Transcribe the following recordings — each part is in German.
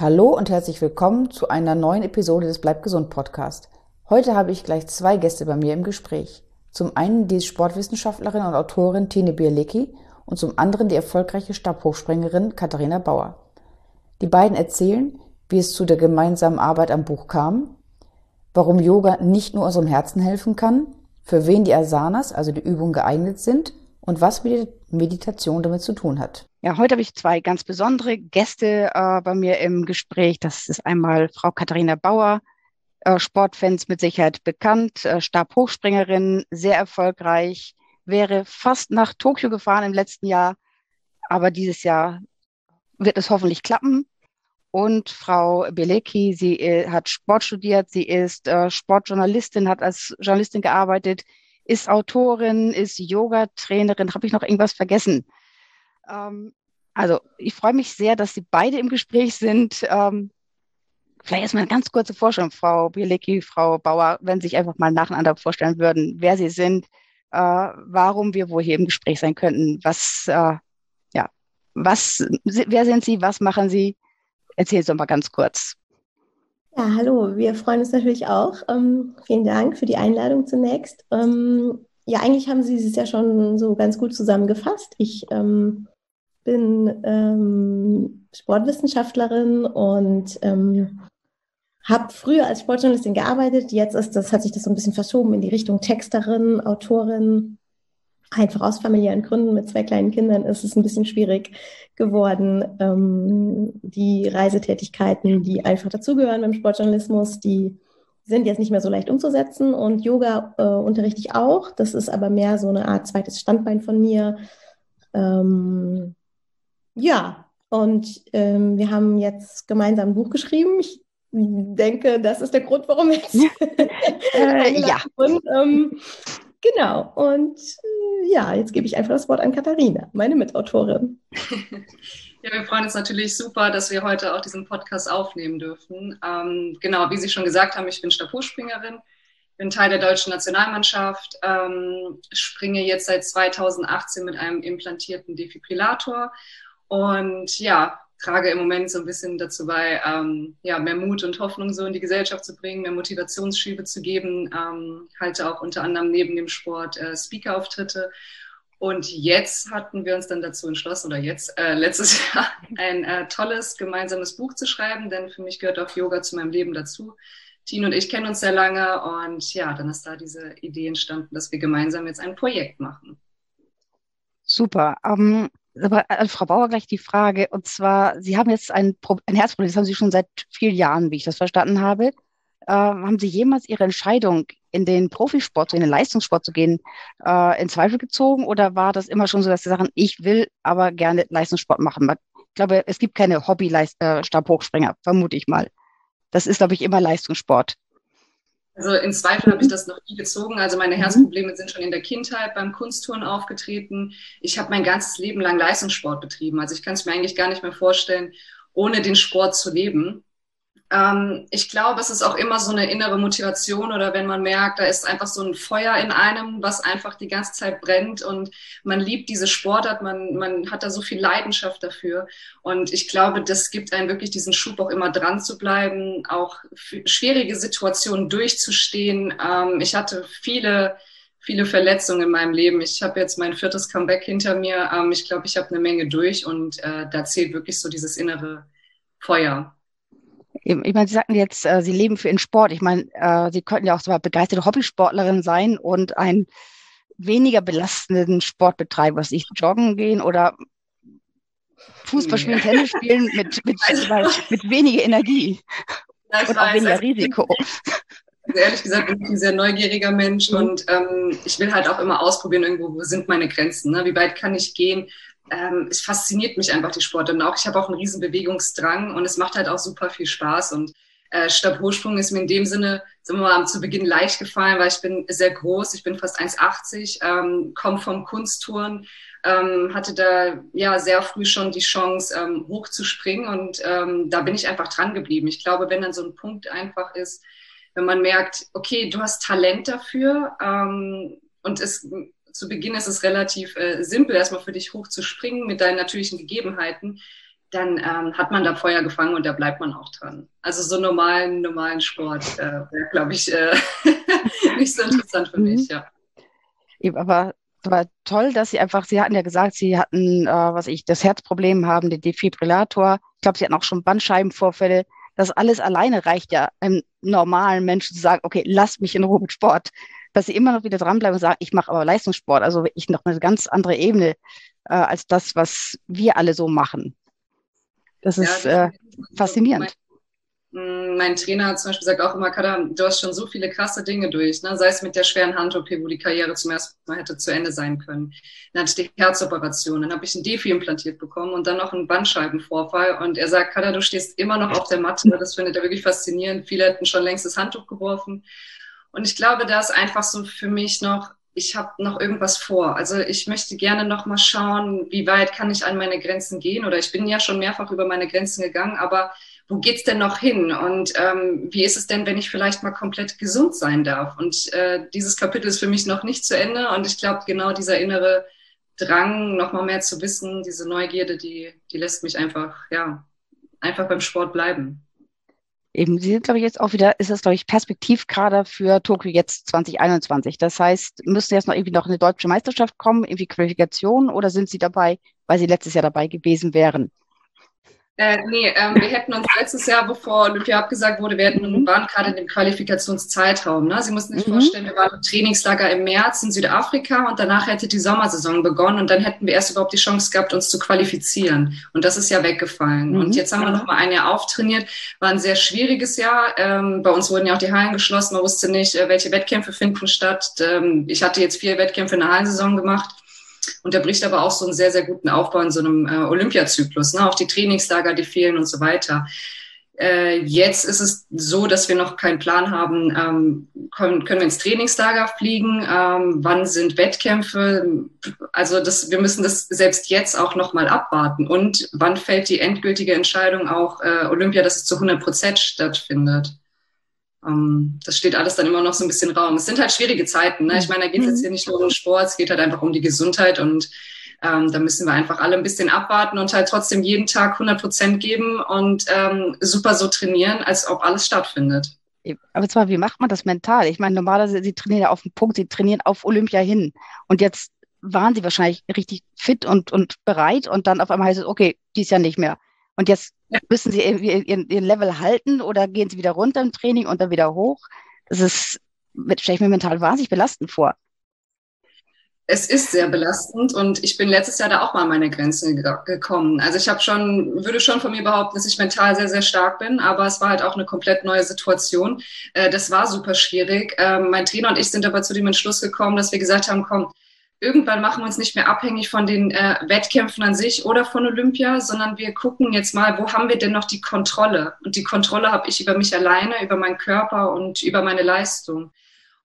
Hallo und herzlich willkommen zu einer neuen Episode des Bleib gesund Podcast. Heute habe ich gleich zwei Gäste bei mir im Gespräch. Zum einen die Sportwissenschaftlerin und Autorin Tine Bielecki und zum anderen die erfolgreiche Stabhochspringerin Katharina Bauer. Die beiden erzählen, wie es zu der gemeinsamen Arbeit am Buch kam, warum Yoga nicht nur unserem Herzen helfen kann, für wen die Asanas, also die Übungen, geeignet sind und was Meditation damit zu tun hat. Ja, heute habe ich zwei ganz besondere Gäste äh, bei mir im Gespräch. Das ist einmal Frau Katharina Bauer, äh, Sportfans mit Sicherheit bekannt, äh, Stabhochspringerin, sehr erfolgreich, wäre fast nach Tokio gefahren im letzten Jahr, aber dieses Jahr wird es hoffentlich klappen. Und Frau Belecki, sie äh, hat Sport studiert, sie ist äh, Sportjournalistin, hat als Journalistin gearbeitet, ist Autorin, ist Yoga-Trainerin. Habe ich noch irgendwas vergessen? Ähm, also ich freue mich sehr, dass Sie beide im Gespräch sind. Ähm, vielleicht erstmal eine ganz kurze Vorstellung, Frau Bielecki, Frau Bauer, wenn Sie sich einfach mal nacheinander vorstellen würden, wer Sie sind, äh, warum wir wohl hier im Gespräch sein könnten, was, äh, ja, was, wer sind Sie, was machen Sie? Erzählen Sie doch mal ganz kurz. Ja, hallo, wir freuen uns natürlich auch. Ähm, vielen Dank für die Einladung zunächst. Ähm, ja, eigentlich haben Sie es ja schon so ganz gut zusammengefasst. Ich ähm, bin ähm, Sportwissenschaftlerin und ähm, habe früher als Sportjournalistin gearbeitet. Jetzt ist das, hat sich das so ein bisschen verschoben in die Richtung Texterin, Autorin. Einfach aus familiären Gründen mit zwei kleinen Kindern ist es ein bisschen schwierig geworden. Ähm, die Reisetätigkeiten, die einfach dazugehören beim Sportjournalismus, die sind jetzt nicht mehr so leicht umzusetzen. Und Yoga äh, unterrichte ich auch. Das ist aber mehr so eine Art zweites Standbein von mir. Ähm, ja, und ähm, wir haben jetzt gemeinsam ein Buch geschrieben. Ich denke, das ist der Grund, warum ich äh, ja. Und, ähm, genau. Und äh, ja, jetzt gebe ich einfach das Wort an Katharina, meine Mitautorin. Ja, wir freuen uns natürlich super, dass wir heute auch diesen Podcast aufnehmen dürfen. Ähm, genau, wie Sie schon gesagt haben, ich bin Stabhochspringerin, bin Teil der deutschen Nationalmannschaft, ähm, springe jetzt seit 2018 mit einem implantierten Defibrillator und ja, trage im Moment so ein bisschen dazu bei, ähm, ja, mehr Mut und Hoffnung so in die Gesellschaft zu bringen, mehr Motivationsschiebe zu geben, ähm, halte auch unter anderem neben dem Sport äh, Speaker-Auftritte. Und jetzt hatten wir uns dann dazu entschlossen, oder jetzt, äh, letztes Jahr, ein äh, tolles gemeinsames Buch zu schreiben, denn für mich gehört auch Yoga zu meinem Leben dazu. Tine und ich kennen uns sehr lange und ja, dann ist da diese Idee entstanden, dass wir gemeinsam jetzt ein Projekt machen. Super. Um, ähm, aber an Frau Bauer gleich die Frage, und zwar, Sie haben jetzt ein, ein Herzproblem, das haben Sie schon seit vielen Jahren, wie ich das verstanden habe. Äh, haben Sie jemals Ihre Entscheidung, in den Profisport, in den Leistungssport zu gehen, äh, in Zweifel gezogen? Oder war das immer schon so, dass Sie sagen, ich will aber gerne Leistungssport machen? Ich glaube, es gibt keine Hobby-Stabhochspringer, vermute ich mal. Das ist, glaube ich, immer Leistungssport. Also in Zweifel habe ich das noch nie gezogen. Also meine mhm. Herzprobleme sind schon in der Kindheit beim Kunsttouren aufgetreten. Ich habe mein ganzes Leben lang Leistungssport betrieben. Also ich kann es mir eigentlich gar nicht mehr vorstellen, ohne den Sport zu leben. Ähm, ich glaube, es ist auch immer so eine innere Motivation oder wenn man merkt, da ist einfach so ein Feuer in einem, was einfach die ganze Zeit brennt und man liebt diese Sportart, man, man hat da so viel Leidenschaft dafür. Und ich glaube, das gibt einem wirklich diesen Schub auch immer dran zu bleiben, auch schwierige Situationen durchzustehen. Ähm, ich hatte viele viele Verletzungen in meinem Leben. Ich habe jetzt mein viertes Comeback hinter mir. Ähm, ich glaube, ich habe eine Menge durch und äh, da zählt wirklich so dieses innere Feuer. Ich meine, Sie sagten jetzt, äh, Sie leben für den Sport. Ich meine, äh, Sie könnten ja auch so eine begeisterte Hobbysportlerin sein und einen weniger belastenden Sport betreiben, was ich joggen gehen oder Fußball spielen, Tennis spielen mit, mit, mit weniger Energie ja, und auch weniger Risiko. Also ehrlich gesagt bin ich ein sehr neugieriger Mensch mhm. und ähm, ich will halt auch immer ausprobieren, irgendwo, wo sind meine Grenzen, ne? wie weit kann ich gehen, ähm, es fasziniert mich einfach die Sport und auch ich habe auch einen riesen Bewegungsdrang und es macht halt auch super viel Spaß. Und äh, Stabhochsprung ist mir in dem Sinne, sagen wir mal, zu Beginn leicht gefallen, weil ich bin sehr groß, ich bin fast 1,80, ähm, komme vom Kunsttouren, ähm, hatte da ja sehr früh schon die Chance, ähm, hoch zu springen und ähm, da bin ich einfach dran geblieben. Ich glaube, wenn dann so ein Punkt einfach ist, wenn man merkt, okay, du hast Talent dafür ähm, und es zu Beginn ist es relativ äh, simpel, erstmal für dich hochzuspringen mit deinen natürlichen Gegebenheiten. dann ähm, hat man da Feuer gefangen und da bleibt man auch dran. Also so normalen, normalen Sport äh, wäre, glaube ich, äh, nicht so interessant für mich, mhm. ja. Eben, aber war toll, dass Sie einfach, Sie hatten ja gesagt, Sie hatten, äh, was ich, das Herzproblem haben, den Defibrillator. Ich glaube, Sie hatten auch schon Bandscheibenvorfälle. Das alles alleine reicht ja einem normalen Menschen zu sagen, okay, lass mich in Ruhe mit Sport. Dass Sie immer noch wieder dranbleiben und sagen, ich mache aber Leistungssport. Also ich noch eine ganz andere Ebene äh, als das, was wir alle so machen. Das ist ja, das äh, faszinierend. Mm, mein Trainer hat zum Beispiel gesagt auch immer, Kadam, du hast schon so viele krasse Dinge durch, ne? sei es mit der schweren Hand-OP, wo die Karriere zum ersten Mal hätte zu Ende sein können. Dann hatte ich die Herzoperation, dann habe ich ein Defi implantiert bekommen und dann noch einen Bandscheibenvorfall. Und er sagt, Kadam, du stehst immer noch auf der Matte. Das findet er wirklich faszinierend. Viele hätten schon längst das Handtuch geworfen. Und ich glaube, da ist einfach so für mich noch, ich habe noch irgendwas vor. Also ich möchte gerne noch mal schauen, wie weit kann ich an meine Grenzen gehen. Oder ich bin ja schon mehrfach über meine Grenzen gegangen, aber wo geht's denn noch hin? Und ähm, wie ist es denn, wenn ich vielleicht mal komplett gesund sein darf? Und äh, dieses Kapitel ist für mich noch nicht zu Ende. Und ich glaube, genau dieser innere Drang, noch mal mehr zu wissen, diese Neugierde, die, die lässt mich einfach, ja, einfach beim Sport bleiben. Eben, Sie sind, glaube ich, jetzt auch wieder, ist das, glaube ich, Perspektivkader für Tokio jetzt 2021. Das heißt, müssen jetzt noch irgendwie noch eine deutsche Meisterschaft kommen, irgendwie Qualifikation, oder sind Sie dabei, weil Sie letztes Jahr dabei gewesen wären? Äh, nee, ähm, wir hätten uns letztes Jahr, bevor Olympia abgesagt wurde, wir hätten, waren gerade in dem Qualifikationszeitraum. Ne? Sie mussten sich mhm. vorstellen, wir waren im Trainingslager im März in Südafrika und danach hätte die Sommersaison begonnen und dann hätten wir erst überhaupt die Chance gehabt, uns zu qualifizieren. Und das ist ja weggefallen. Mhm. Und jetzt haben wir noch mal ein Jahr auftrainiert. War ein sehr schwieriges Jahr. Ähm, bei uns wurden ja auch die Hallen geschlossen. Man wusste nicht, äh, welche Wettkämpfe finden statt. Ähm, ich hatte jetzt vier Wettkämpfe in der Hallensaison gemacht unterbricht aber auch so einen sehr, sehr guten Aufbau in so einem äh, Olympiazyklus. Ne? Auch die Trainingslager, die fehlen und so weiter. Äh, jetzt ist es so, dass wir noch keinen Plan haben, ähm, können, wir ins Trainingslager fliegen, ähm, wann sind Wettkämpfe. Also das, wir müssen das selbst jetzt auch nochmal abwarten. Und wann fällt die endgültige Entscheidung auch äh, Olympia, dass es zu 100 Prozent stattfindet. Ähm, das steht alles dann immer noch so ein bisschen Raum. Es sind halt schwierige Zeiten. Ne? Ich meine, da geht es jetzt mhm. hier nicht nur um Sport, es geht halt einfach um die Gesundheit und ähm, da müssen wir einfach alle ein bisschen abwarten und halt trotzdem jeden Tag 100 Prozent geben und ähm, super so trainieren, als ob alles stattfindet. Aber zwar, wie macht man das mental? Ich meine, normalerweise, Sie trainieren ja auf den Punkt, Sie trainieren auf Olympia hin. Und jetzt waren Sie wahrscheinlich richtig fit und, und bereit und dann auf einmal heißt es, okay, dies ja nicht mehr. Und jetzt müssen sie ihren, ihren Level halten oder gehen sie wieder runter im Training und dann wieder hoch? Das ist, stelle ich mir mental wahnsinnig belastend vor. Es ist sehr belastend und ich bin letztes Jahr da auch mal an meine Grenzen gekommen. Also ich habe schon, würde schon von mir behaupten, dass ich mental sehr, sehr stark bin, aber es war halt auch eine komplett neue Situation. Äh, das war super schwierig. Ähm, mein Trainer und ich sind aber zu dem Entschluss gekommen, dass wir gesagt haben, komm, irgendwann machen wir uns nicht mehr abhängig von den äh, Wettkämpfen an sich oder von Olympia, sondern wir gucken jetzt mal, wo haben wir denn noch die Kontrolle? Und die Kontrolle habe ich über mich alleine, über meinen Körper und über meine Leistung.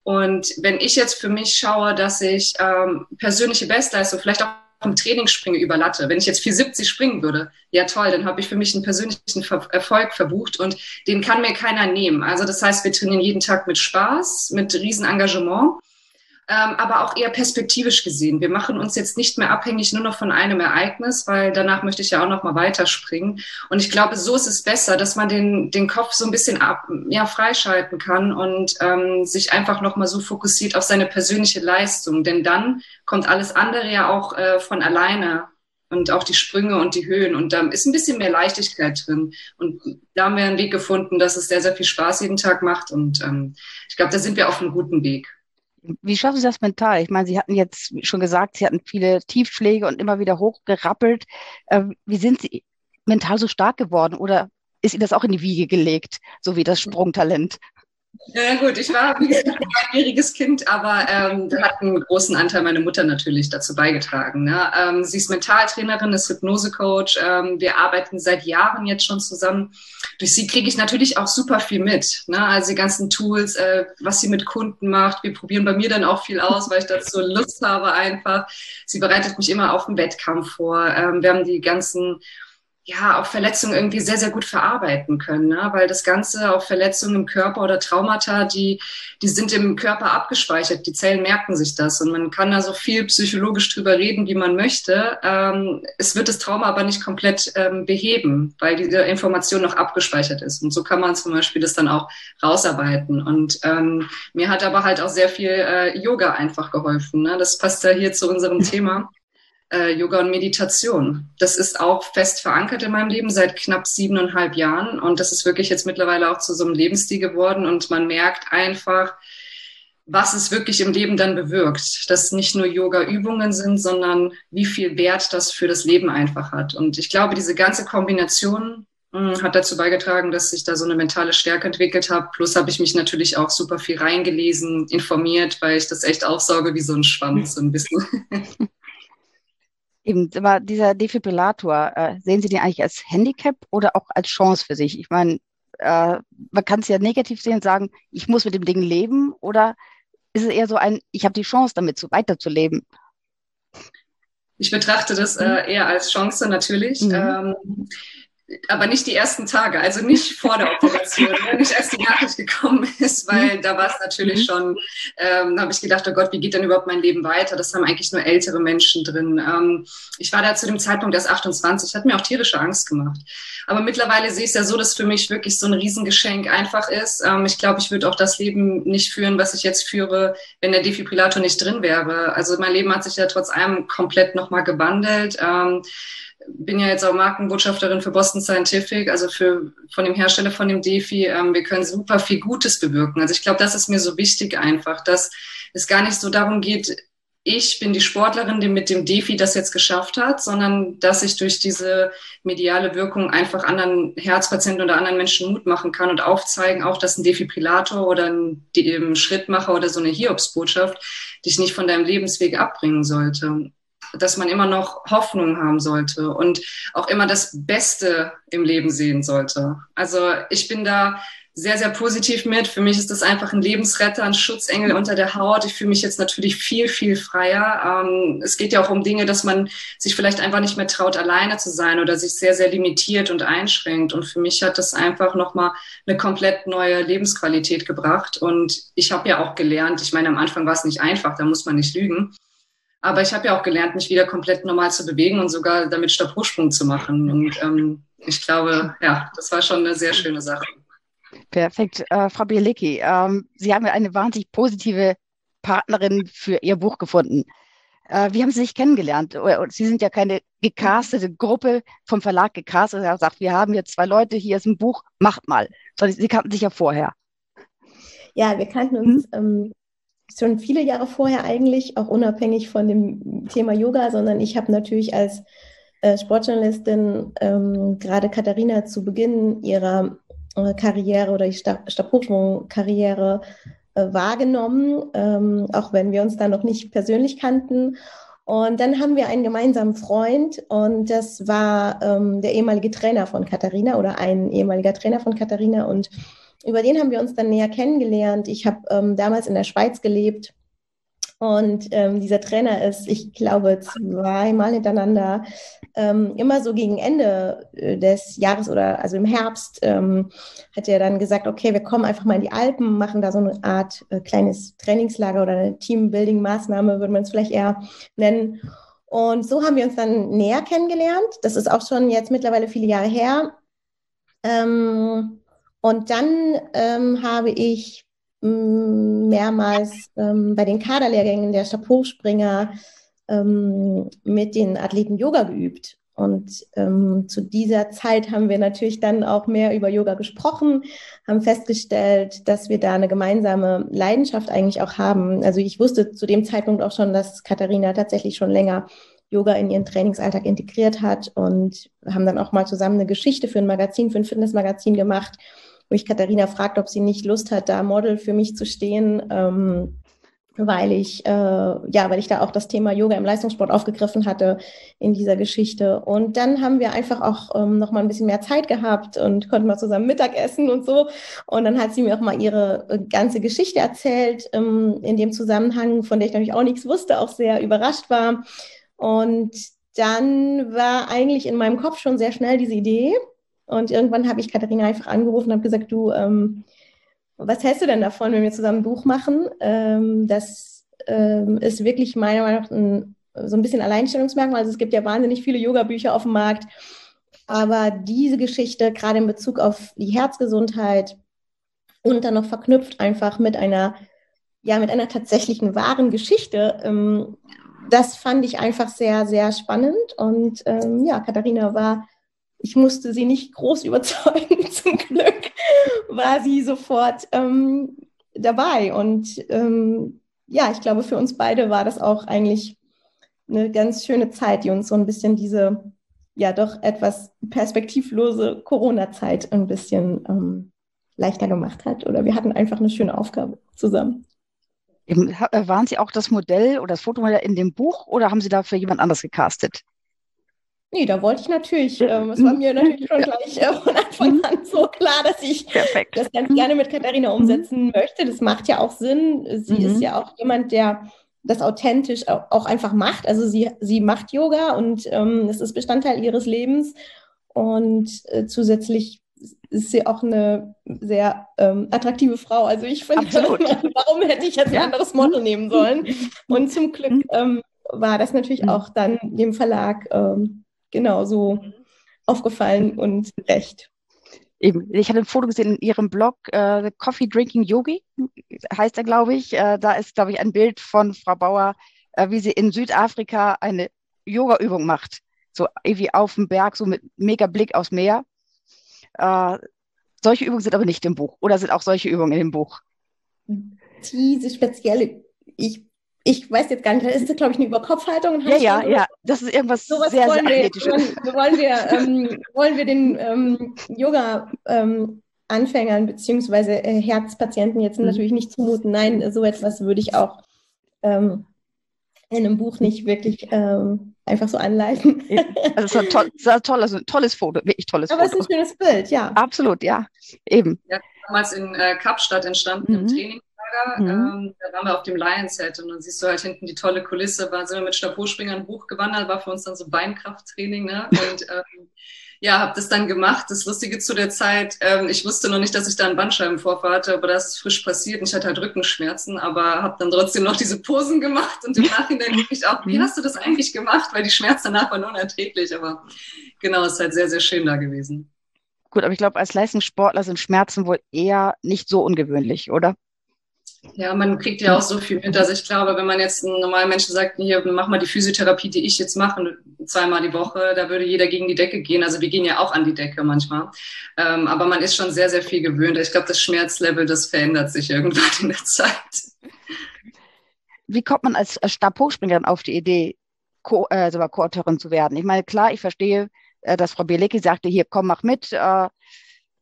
Und wenn ich jetzt für mich schaue, dass ich ähm, persönliche Bestleistung, vielleicht auch im Training springe über Latte. Wenn ich jetzt 470 springen würde, ja toll, dann habe ich für mich einen persönlichen Ver Erfolg verbucht und den kann mir keiner nehmen. Also das heißt, wir trainieren jeden Tag mit Spaß, mit Riesenengagement ähm, aber auch eher perspektivisch gesehen. Wir machen uns jetzt nicht mehr abhängig nur noch von einem Ereignis, weil danach möchte ich ja auch noch mal weiterspringen. Und ich glaube, so ist es besser, dass man den, den Kopf so ein bisschen ab, ja, freischalten kann und ähm, sich einfach noch mal so fokussiert auf seine persönliche Leistung. Denn dann kommt alles andere ja auch äh, von alleine und auch die Sprünge und die Höhen. Und da ist ein bisschen mehr Leichtigkeit drin. Und da haben wir einen Weg gefunden, dass es sehr, sehr viel Spaß jeden Tag macht. Und ähm, ich glaube, da sind wir auf einem guten Weg. Wie schaffen Sie das mental? Ich meine, Sie hatten jetzt schon gesagt, Sie hatten viele Tiefschläge und immer wieder hochgerappelt. Ähm, wie sind Sie mental so stark geworden oder ist Ihnen das auch in die Wiege gelegt, so wie das Sprungtalent? Ja gut, ich war wie gesagt, ein einjähriges Kind, aber ähm, da hat einen großen Anteil meine Mutter natürlich dazu beigetragen. Ne? Ähm, sie ist Mentaltrainerin, ist Hypnosecoach. Ähm, wir arbeiten seit Jahren jetzt schon zusammen. Durch sie kriege ich natürlich auch super viel mit. Ne? Also die ganzen Tools, äh, was sie mit Kunden macht. Wir probieren bei mir dann auch viel aus, weil ich dazu Lust habe einfach. Sie bereitet mich immer auf den Wettkampf vor. Ähm, wir haben die ganzen ja auch Verletzungen irgendwie sehr, sehr gut verarbeiten können, ne? weil das Ganze, auch Verletzungen im Körper oder Traumata, die, die sind im Körper abgespeichert. Die Zellen merken sich das und man kann da so viel psychologisch drüber reden, wie man möchte. Ähm, es wird das Trauma aber nicht komplett ähm, beheben, weil diese Information noch abgespeichert ist. Und so kann man zum Beispiel das dann auch rausarbeiten. Und ähm, mir hat aber halt auch sehr viel äh, Yoga einfach geholfen. Ne? Das passt ja hier zu unserem Thema äh, Yoga und Meditation. Das ist auch fest verankert in meinem Leben seit knapp siebeneinhalb Jahren und das ist wirklich jetzt mittlerweile auch zu so einem Lebensstil geworden und man merkt einfach, was es wirklich im Leben dann bewirkt. Dass nicht nur Yoga-Übungen sind, sondern wie viel Wert das für das Leben einfach hat. Und ich glaube, diese ganze Kombination hm, hat dazu beigetragen, dass ich da so eine mentale Stärke entwickelt habe. Plus habe ich mich natürlich auch super viel reingelesen, informiert, weil ich das echt aufsauge wie so ein Schwanz, so ein bisschen. Eben, aber dieser Defibrillator, äh, sehen Sie den eigentlich als Handicap oder auch als Chance für sich? Ich meine, äh, man kann es ja negativ sehen und sagen, ich muss mit dem Ding leben oder ist es eher so ein, ich habe die Chance damit so weiterzuleben? Ich betrachte das äh, mhm. eher als Chance natürlich. Mhm. Ähm, aber nicht die ersten Tage, also nicht vor der Operation, nicht als die Nachricht gekommen ist, weil mhm. da war es natürlich mhm. schon, ähm, habe ich gedacht, oh Gott, wie geht denn überhaupt mein Leben weiter? Das haben eigentlich nur ältere Menschen drin. Ähm, ich war da zu dem Zeitpunkt erst 28, hat mir auch tierische Angst gemacht. Aber mittlerweile sehe ich es ja so, dass für mich wirklich so ein Riesengeschenk einfach ist. Ähm, ich glaube, ich würde auch das Leben nicht führen, was ich jetzt führe, wenn der Defibrillator nicht drin wäre. Also mein Leben hat sich ja trotz allem komplett nochmal gewandelt. Ähm, bin ja jetzt auch Markenbotschafterin für Boston Scientific, also für, von dem Hersteller von dem Defi. Ähm, wir können super viel Gutes bewirken. Also ich glaube, das ist mir so wichtig einfach, dass es gar nicht so darum geht, ich bin die Sportlerin, die mit dem Defi das jetzt geschafft hat, sondern dass ich durch diese mediale Wirkung einfach anderen Herzpatienten oder anderen Menschen Mut machen kann und aufzeigen, auch dass ein Defibrillator oder ein, ein Schrittmacher oder so eine Hiobsbotschaft dich nicht von deinem Lebensweg abbringen sollte dass man immer noch Hoffnung haben sollte und auch immer das Beste im Leben sehen sollte. Also ich bin da sehr, sehr positiv mit. Für mich ist das einfach ein Lebensretter, ein Schutzengel unter der Haut. Ich fühle mich jetzt natürlich viel, viel freier. Ähm, es geht ja auch um Dinge, dass man sich vielleicht einfach nicht mehr traut, alleine zu sein oder sich sehr, sehr limitiert und einschränkt. Und für mich hat das einfach nochmal eine komplett neue Lebensqualität gebracht. Und ich habe ja auch gelernt, ich meine, am Anfang war es nicht einfach, da muss man nicht lügen. Aber ich habe ja auch gelernt, mich wieder komplett normal zu bewegen und sogar damit Stabhochsprung zu machen. Und ähm, ich glaube, ja, das war schon eine sehr schöne Sache. Perfekt. Äh, Frau Bielicki, ähm, Sie haben ja eine wahnsinnig positive Partnerin für Ihr Buch gefunden. Äh, wie haben Sie sich kennengelernt? Sie sind ja keine gecastete Gruppe vom Verlag gecastet, der sagt, wir haben jetzt zwei Leute, hier ist ein Buch, macht mal. Sondern Sie kannten sich ja vorher. Ja, wir kannten uns hm? ähm, schon viele Jahre vorher eigentlich, auch unabhängig von dem Thema Yoga, sondern ich habe natürlich als äh, Sportjournalistin ähm, gerade Katharina zu Beginn ihrer äh, Karriere oder die Stab Stabhochschwung-Karriere äh, wahrgenommen, ähm, auch wenn wir uns da noch nicht persönlich kannten. Und dann haben wir einen gemeinsamen Freund und das war ähm, der ehemalige Trainer von Katharina oder ein ehemaliger Trainer von Katharina und über den haben wir uns dann näher kennengelernt. Ich habe ähm, damals in der Schweiz gelebt und ähm, dieser Trainer ist, ich glaube, zweimal hintereinander ähm, immer so gegen Ende äh, des Jahres oder also im Herbst ähm, hat er dann gesagt, okay, wir kommen einfach mal in die Alpen, machen da so eine Art äh, kleines Trainingslager oder eine Teambuilding-Maßnahme, würde man es vielleicht eher nennen. Und so haben wir uns dann näher kennengelernt. Das ist auch schon jetzt mittlerweile viele Jahre her. Ähm, und dann ähm, habe ich mm, mehrmals ähm, bei den Kaderlehrgängen der Stabhochspringer ähm, mit den Athleten Yoga geübt. Und ähm, zu dieser Zeit haben wir natürlich dann auch mehr über Yoga gesprochen, haben festgestellt, dass wir da eine gemeinsame Leidenschaft eigentlich auch haben. Also ich wusste zu dem Zeitpunkt auch schon, dass Katharina tatsächlich schon länger Yoga in ihren Trainingsalltag integriert hat und haben dann auch mal zusammen eine Geschichte für ein Magazin, für ein Fitnessmagazin gemacht wo ich Katharina fragt, ob sie nicht Lust hat, da Model für mich zu stehen, ähm, weil ich äh, ja, weil ich da auch das Thema Yoga im Leistungssport aufgegriffen hatte in dieser Geschichte. Und dann haben wir einfach auch ähm, noch mal ein bisschen mehr Zeit gehabt und konnten mal zusammen Mittag essen und so. Und dann hat sie mir auch mal ihre äh, ganze Geschichte erzählt ähm, in dem Zusammenhang, von der ich natürlich auch nichts wusste, auch sehr überrascht war. Und dann war eigentlich in meinem Kopf schon sehr schnell diese Idee. Und irgendwann habe ich Katharina einfach angerufen und habe gesagt, du, ähm, was hältst du denn davon, wenn wir zusammen ein Buch machen? Ähm, das ähm, ist wirklich meiner Meinung nach ein, so ein bisschen Alleinstellungsmerkmal. Also es gibt ja wahnsinnig viele Yoga-Bücher auf dem Markt. Aber diese Geschichte, gerade in Bezug auf die Herzgesundheit und dann noch verknüpft einfach mit einer, ja, mit einer tatsächlichen wahren Geschichte, ähm, das fand ich einfach sehr, sehr spannend. Und ähm, ja, Katharina war, ich musste sie nicht groß überzeugen, zum Glück war sie sofort ähm, dabei. Und ähm, ja, ich glaube, für uns beide war das auch eigentlich eine ganz schöne Zeit, die uns so ein bisschen diese, ja, doch etwas perspektivlose Corona-Zeit ein bisschen ähm, leichter gemacht hat. Oder wir hatten einfach eine schöne Aufgabe zusammen. Eben, äh, waren Sie auch das Modell oder das Fotomodell in dem Buch oder haben Sie dafür jemand anders gecastet? Nee, da wollte ich natürlich, ähm, es war mir natürlich schon gleich äh, von Anfang an so klar, dass ich Perfekt. das ganz gerne mit Katharina umsetzen möchte. Das macht ja auch Sinn. Sie mhm. ist ja auch jemand, der das authentisch auch, einfach macht. Also sie, sie macht Yoga und ähm, es ist Bestandteil ihres Lebens. Und äh, zusätzlich ist sie auch eine sehr ähm, attraktive Frau. Also ich finde, warum hätte ich jetzt ein anderes Model nehmen sollen? Und zum Glück mhm. ähm, war das natürlich mhm. auch dann dem Verlag ähm, genauso aufgefallen und recht. Eben, ich hatte ein Foto gesehen in Ihrem Blog, äh, Coffee Drinking Yogi, heißt er, glaube ich. Äh, da ist, glaube ich, ein Bild von Frau Bauer, äh, wie sie in Südafrika eine Yoga-Übung macht. So irgendwie auf dem Berg, so mit mega Blick aufs Meer. Äh, solche Übungen sind aber nicht im Buch. Oder sind auch solche Übungen in dem Buch? Diese spezielle, ich ich weiß jetzt gar nicht, das ist, glaube ich, eine Überkopfhaltung. Ja, ja, ja, das ist irgendwas sowas sehr, sehr Athletisches. Wir, wollen, wir, ähm, wollen wir den ähm, Yoga-Anfängern ähm, beziehungsweise äh, Herzpatienten jetzt mhm. natürlich nicht zumuten. Nein, so etwas würde ich auch ähm, in einem Buch nicht wirklich ähm, einfach so anleiten. Also es ist ein, toll, ist ein tolles, tolles Foto, wirklich tolles Aber Foto. Aber es ist ein schönes Bild, ja. Absolut, ja, eben. Ja, damals in äh, Kapstadt entstanden mhm. im Training Mhm. Ähm, da waren wir auf dem Lions Head und dann siehst du halt hinten die tolle Kulisse. Da sind wir mit Stabhochspringern hochgewandert, war für uns dann so Beinkrafttraining. Ne? Und ähm, ja, habe das dann gemacht. Das Lustige zu der Zeit, ähm, ich wusste noch nicht, dass ich da einen Bandscheibenvorfall hatte, aber das ist frisch passiert und ich hatte halt Rückenschmerzen, aber habe dann trotzdem noch diese Posen gemacht und im Nachhinein denke ich auch, wie hast du das eigentlich gemacht? Weil die Schmerzen danach waren unerträglich, aber genau, es ist halt sehr, sehr schön da gewesen. Gut, aber ich glaube, als Leistungssportler sind Schmerzen wohl eher nicht so ungewöhnlich, oder? Ja, man kriegt ja auch so viel mit. Also ich glaube, wenn man jetzt einen normalen Menschen sagt, hier, mach mal die Physiotherapie, die ich jetzt mache, zweimal die Woche, da würde jeder gegen die Decke gehen. Also wir gehen ja auch an die Decke manchmal. Ähm, aber man ist schon sehr, sehr viel gewöhnt. Ich glaube, das Schmerzlevel, das verändert sich irgendwann in der Zeit. Wie kommt man als Stabhochspringerin auf die Idee, Co äh, sogar Co-Autorin zu werden? Ich meine, klar, ich verstehe, äh, dass Frau Bielecki sagte, hier, komm, mach mit. Äh,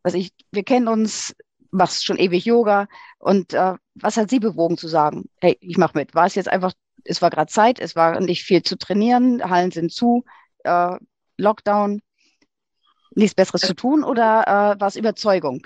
also ich, wir kennen uns, machst schon ewig Yoga. Und äh, was hat Sie bewogen zu sagen, hey, ich mache mit? War es jetzt einfach, es war gerade Zeit, es war nicht viel zu trainieren, Hallen sind zu, äh, Lockdown, nichts Besseres zu tun oder äh, war es Überzeugung?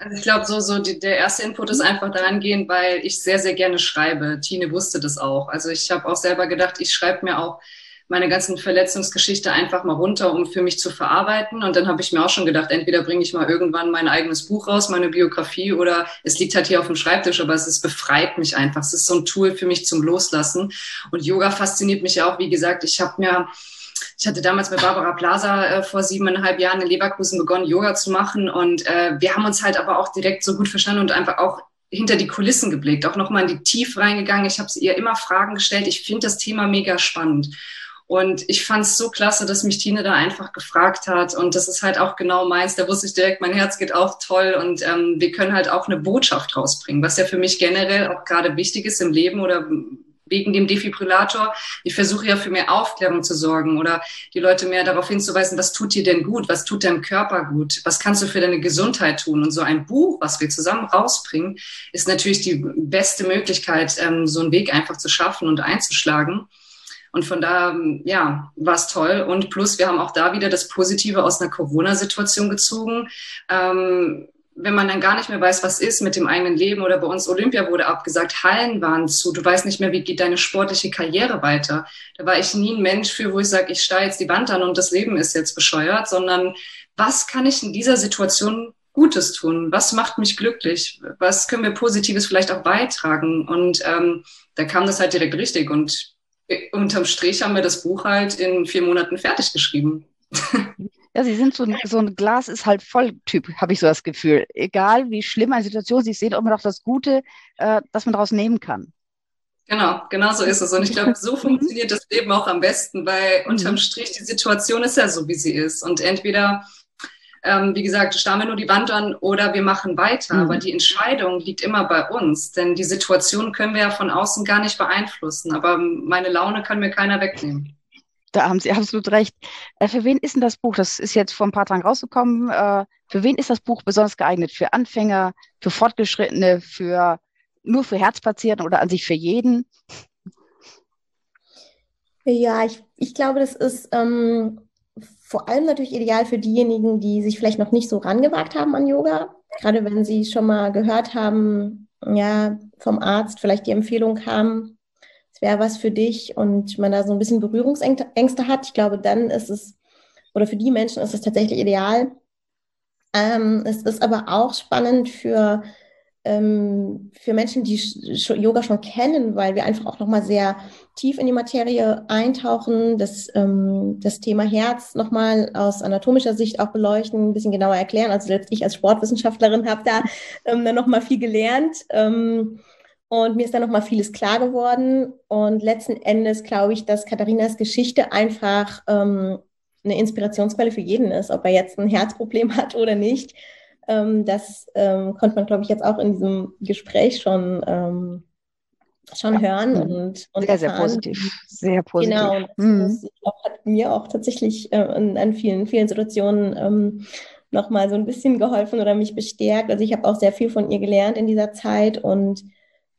Also ich glaube, so, so die, der erste Input ist einfach daran gehen, weil ich sehr, sehr gerne schreibe. Tine wusste das auch. Also ich habe auch selber gedacht, ich schreibe mir auch meine ganzen Verletzungsgeschichte einfach mal runter, um für mich zu verarbeiten. Und dann habe ich mir auch schon gedacht, entweder bringe ich mal irgendwann mein eigenes Buch raus, meine Biografie, oder es liegt halt hier auf dem Schreibtisch, aber es ist, befreit mich einfach. Es ist so ein Tool für mich zum Loslassen. Und Yoga fasziniert mich auch. Wie gesagt, ich habe mir ich hatte damals mit Barbara Plaza äh, vor siebeneinhalb Jahren in Leverkusen begonnen, Yoga zu machen. Und äh, wir haben uns halt aber auch direkt so gut verstanden und einfach auch hinter die Kulissen geblickt, auch nochmal in die Tiefe reingegangen. Ich habe ihr immer Fragen gestellt. Ich finde das Thema mega spannend. Und ich fand es so klasse, dass mich Tine da einfach gefragt hat. Und das ist halt auch genau meins. Da wusste ich direkt, mein Herz geht auch toll. Und ähm, wir können halt auch eine Botschaft rausbringen, was ja für mich generell auch gerade wichtig ist im Leben oder wegen dem Defibrillator. Ich versuche ja für mehr Aufklärung zu sorgen oder die Leute mehr darauf hinzuweisen, was tut dir denn gut, was tut deinem Körper gut, was kannst du für deine Gesundheit tun. Und so ein Buch, was wir zusammen rausbringen, ist natürlich die beste Möglichkeit, ähm, so einen Weg einfach zu schaffen und einzuschlagen. Und von da, ja, war es toll. Und plus, wir haben auch da wieder das Positive aus einer Corona-Situation gezogen. Ähm, wenn man dann gar nicht mehr weiß, was ist mit dem eigenen Leben oder bei uns Olympia wurde abgesagt, Hallen waren zu, du weißt nicht mehr, wie geht deine sportliche Karriere weiter. Da war ich nie ein Mensch für, wo ich sage, ich steige jetzt die Wand an und das Leben ist jetzt bescheuert, sondern was kann ich in dieser Situation Gutes tun? Was macht mich glücklich? Was können wir Positives vielleicht auch beitragen? Und ähm, da kam das halt direkt richtig und unterm Strich haben wir das Buch halt in vier Monaten fertig geschrieben. Ja, Sie sind so ein, so ein Glas ist halt voll Typ, habe ich so das Gefühl. Egal wie schlimm eine Situation, Sie sehen immer noch das Gute, äh, das man daraus nehmen kann. Genau, genau so ist es. Und ich glaube, so funktioniert das Leben auch am besten, weil mhm. unterm Strich die Situation ist ja so, wie sie ist. Und entweder, ähm, wie gesagt, starren wir nur die Wand an oder wir machen weiter. Mhm. Aber die Entscheidung liegt immer bei uns, denn die Situation können wir ja von außen gar nicht beeinflussen. Aber meine Laune kann mir keiner wegnehmen. Da haben Sie absolut recht. Äh, für wen ist denn das Buch? Das ist jetzt vor ein paar Tagen rausgekommen. Äh, für wen ist das Buch besonders geeignet? Für Anfänger, für Fortgeschrittene, für nur für Herzpatienten oder an sich für jeden? Ja, ich, ich glaube, das ist ähm, vor allem natürlich ideal für diejenigen, die sich vielleicht noch nicht so rangewagt haben an Yoga. Gerade wenn sie schon mal gehört haben, ja, vom Arzt vielleicht die Empfehlung haben, es wäre was für dich und man da so ein bisschen Berührungsängste hat, ich glaube, dann ist es, oder für die Menschen ist es tatsächlich ideal. Ähm, es ist aber auch spannend für, für Menschen, die Yoga schon kennen, weil wir einfach auch nochmal sehr tief in die Materie eintauchen, das, ähm, das Thema Herz nochmal aus anatomischer Sicht auch beleuchten, ein bisschen genauer erklären. Also selbst ich als Sportwissenschaftlerin habe da ähm, dann nochmal viel gelernt. Ähm, und mir ist da nochmal vieles klar geworden. Und letzten Endes glaube ich, dass Katharinas Geschichte einfach ähm, eine Inspirationsquelle für jeden ist, ob er jetzt ein Herzproblem hat oder nicht. Ähm, das ähm, konnte man, glaube ich, jetzt auch in diesem Gespräch schon, ähm, schon hören. Mhm. Und, und sehr, erfahren. sehr positiv. Sehr positiv. Genau. Und mhm. das, das hat mir auch tatsächlich äh, in, in, vielen, vielen Situationen ähm, nochmal so ein bisschen geholfen oder mich bestärkt. Also ich habe auch sehr viel von ihr gelernt in dieser Zeit und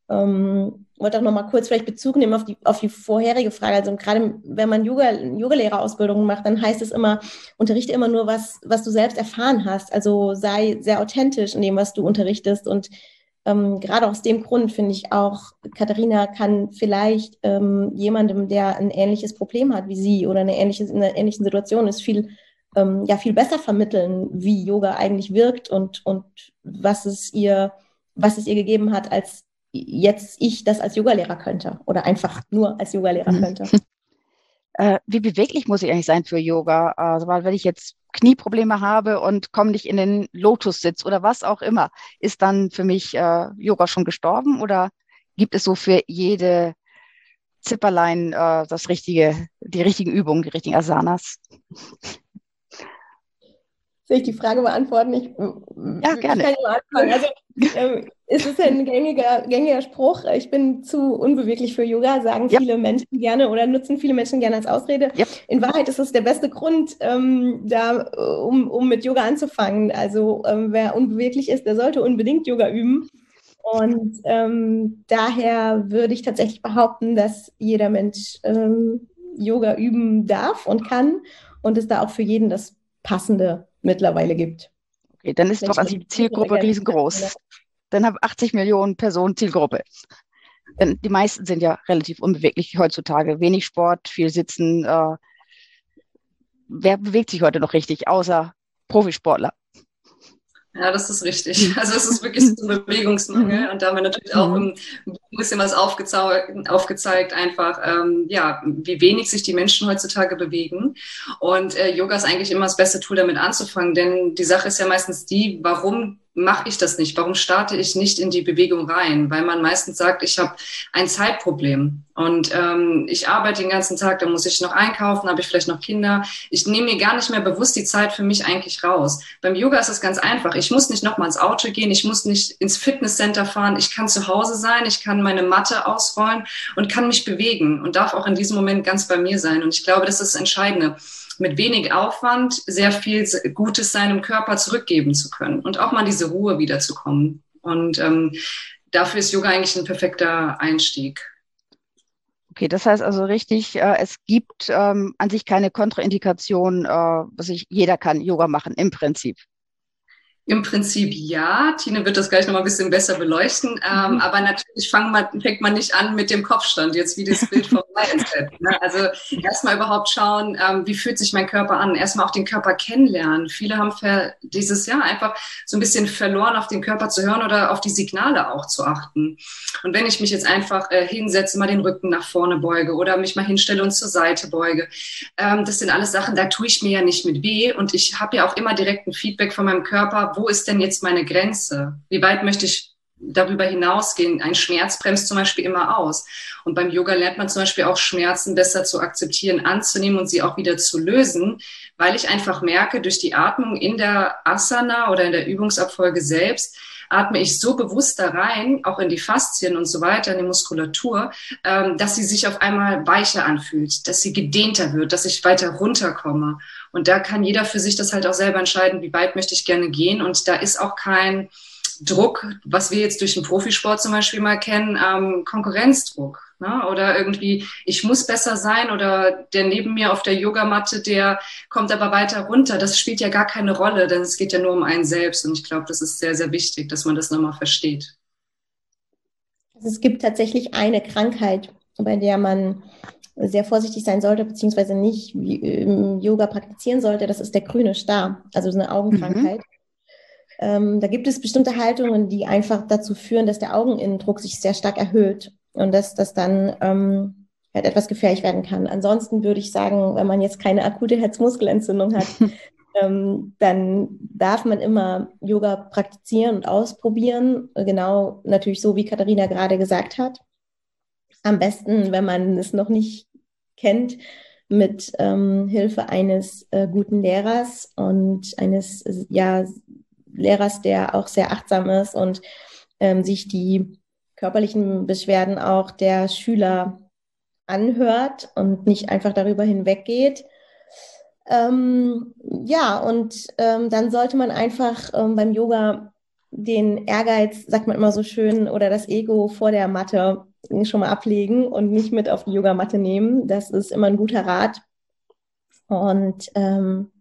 ähm, wollte auch noch mal kurz vielleicht Bezug nehmen auf die, auf die vorherige Frage. Also gerade wenn man Yoga, Yogalehrerausbildungen macht, dann heißt es immer, unterrichte immer nur was, was du selbst erfahren hast. Also sei sehr authentisch in dem, was du unterrichtest. Und ähm, gerade aus dem Grund finde ich auch, Katharina kann vielleicht ähm, jemandem, der ein ähnliches Problem hat wie sie oder eine ähnliche, in einer ähnlichen Situation ist, viel, ähm, ja, viel besser vermitteln, wie Yoga eigentlich wirkt und, und was es ihr, was es ihr gegeben hat, als jetzt ich das als Yogalehrer könnte oder einfach nur als Yogalehrer mhm. könnte. Äh, wie beweglich muss ich eigentlich sein für Yoga? Also, weil wenn ich jetzt Knieprobleme habe und komme nicht in den Lotussitz oder was auch immer, ist dann für mich äh, Yoga schon gestorben oder gibt es so für jede Zipperlein äh, das richtige, die richtigen Übungen, die richtigen Asanas? Soll ich die Frage beantworten? Ich, ja, gerne. Ich kann anfangen. Also, ähm, es ist ein gängiger, gängiger Spruch, ich bin zu unbeweglich für Yoga, sagen ja. viele Menschen gerne oder nutzen viele Menschen gerne als Ausrede. Ja. In Wahrheit ist es der beste Grund, ähm, da, um, um mit Yoga anzufangen. Also ähm, wer unbeweglich ist, der sollte unbedingt Yoga üben. Und ähm, daher würde ich tatsächlich behaupten, dass jeder Mensch ähm, Yoga üben darf und kann und es da auch für jeden das Passende mittlerweile gibt. Okay, dann ist doch also die Zielgruppe riesengroß. Dann haben 80 Millionen Personen Zielgruppe. Denn die meisten sind ja relativ unbeweglich heutzutage. Wenig Sport, viel Sitzen. Äh, wer bewegt sich heute noch richtig, außer Profisportler? Ja, das ist richtig. Also es ist wirklich so ein Bewegungsmangel mhm. und da haben wir natürlich auch ein bisschen was aufgezeigt, aufgezeigt einfach, ähm, ja, wie wenig sich die Menschen heutzutage bewegen. Und äh, Yoga ist eigentlich immer das beste Tool, damit anzufangen, denn die Sache ist ja meistens die, warum mache ich das nicht? Warum starte ich nicht in die Bewegung rein? Weil man meistens sagt, ich habe ein Zeitproblem und ähm, ich arbeite den ganzen Tag, da muss ich noch einkaufen, habe ich vielleicht noch Kinder. Ich nehme mir gar nicht mehr bewusst die Zeit für mich eigentlich raus. Beim Yoga ist es ganz einfach. Ich muss nicht nochmal ins Auto gehen, ich muss nicht ins Fitnesscenter fahren. Ich kann zu Hause sein, ich kann meine Matte ausrollen und kann mich bewegen und darf auch in diesem Moment ganz bei mir sein. Und ich glaube, das ist das Entscheidende mit wenig Aufwand sehr viel Gutes seinem Körper zurückgeben zu können und auch mal diese Ruhe wiederzukommen. Und ähm, dafür ist Yoga eigentlich ein perfekter Einstieg. Okay, das heißt also richtig, äh, es gibt ähm, an sich keine Kontraindikation, äh, was ich, jeder kann Yoga machen im Prinzip. Im Prinzip ja. Tine wird das gleich noch mal ein bisschen besser beleuchten. Ähm, mhm. Aber natürlich man, fängt man nicht an mit dem Kopfstand, jetzt wie das Bild vom Mindset. Ne? Also erstmal überhaupt schauen, ähm, wie fühlt sich mein Körper an. Erstmal auch den Körper kennenlernen. Viele haben dieses Jahr einfach so ein bisschen verloren, auf den Körper zu hören oder auf die Signale auch zu achten. Und wenn ich mich jetzt einfach äh, hinsetze, mal den Rücken nach vorne beuge oder mich mal hinstelle und zur Seite beuge, ähm, das sind alles Sachen, da tue ich mir ja nicht mit weh. Und ich habe ja auch immer direkt ein Feedback von meinem Körper, wo ist denn jetzt meine Grenze? Wie weit möchte ich darüber hinausgehen? Ein Schmerz bremst zum Beispiel immer aus. Und beim Yoga lernt man zum Beispiel auch Schmerzen besser zu akzeptieren, anzunehmen und sie auch wieder zu lösen, weil ich einfach merke, durch die Atmung in der Asana oder in der Übungsabfolge selbst, atme ich so bewusst da rein, auch in die Faszien und so weiter, in die Muskulatur, ähm, dass sie sich auf einmal weicher anfühlt, dass sie gedehnter wird, dass ich weiter runterkomme. Und da kann jeder für sich das halt auch selber entscheiden, wie weit möchte ich gerne gehen. Und da ist auch kein Druck, was wir jetzt durch den Profisport zum Beispiel mal kennen, ähm, Konkurrenzdruck. Ne? Oder irgendwie, ich muss besser sein oder der neben mir auf der Yogamatte, der kommt aber weiter runter. Das spielt ja gar keine Rolle, denn es geht ja nur um einen selbst. Und ich glaube, das ist sehr, sehr wichtig, dass man das nochmal versteht. Also es gibt tatsächlich eine Krankheit, bei der man sehr vorsichtig sein sollte, beziehungsweise nicht im Yoga praktizieren sollte, das ist der grüne Star, also so eine Augenkrankheit. Mhm. Ähm, da gibt es bestimmte Haltungen, die einfach dazu führen, dass der Augeninnendruck sich sehr stark erhöht und dass das dann ähm, halt etwas gefährlich werden kann. Ansonsten würde ich sagen, wenn man jetzt keine akute Herzmuskelentzündung hat, ähm, dann darf man immer Yoga praktizieren und ausprobieren. Genau natürlich so, wie Katharina gerade gesagt hat. Am besten, wenn man es noch nicht kennt, mit ähm, Hilfe eines äh, guten Lehrers und eines ja, Lehrers, der auch sehr achtsam ist und ähm, sich die körperlichen Beschwerden auch der Schüler anhört und nicht einfach darüber hinweggeht. Ähm, ja, und ähm, dann sollte man einfach ähm, beim Yoga den Ehrgeiz, sagt man immer so schön, oder das Ego vor der Matte schon mal ablegen und nicht mit auf die Yogamatte nehmen. Das ist immer ein guter Rat. Und ähm,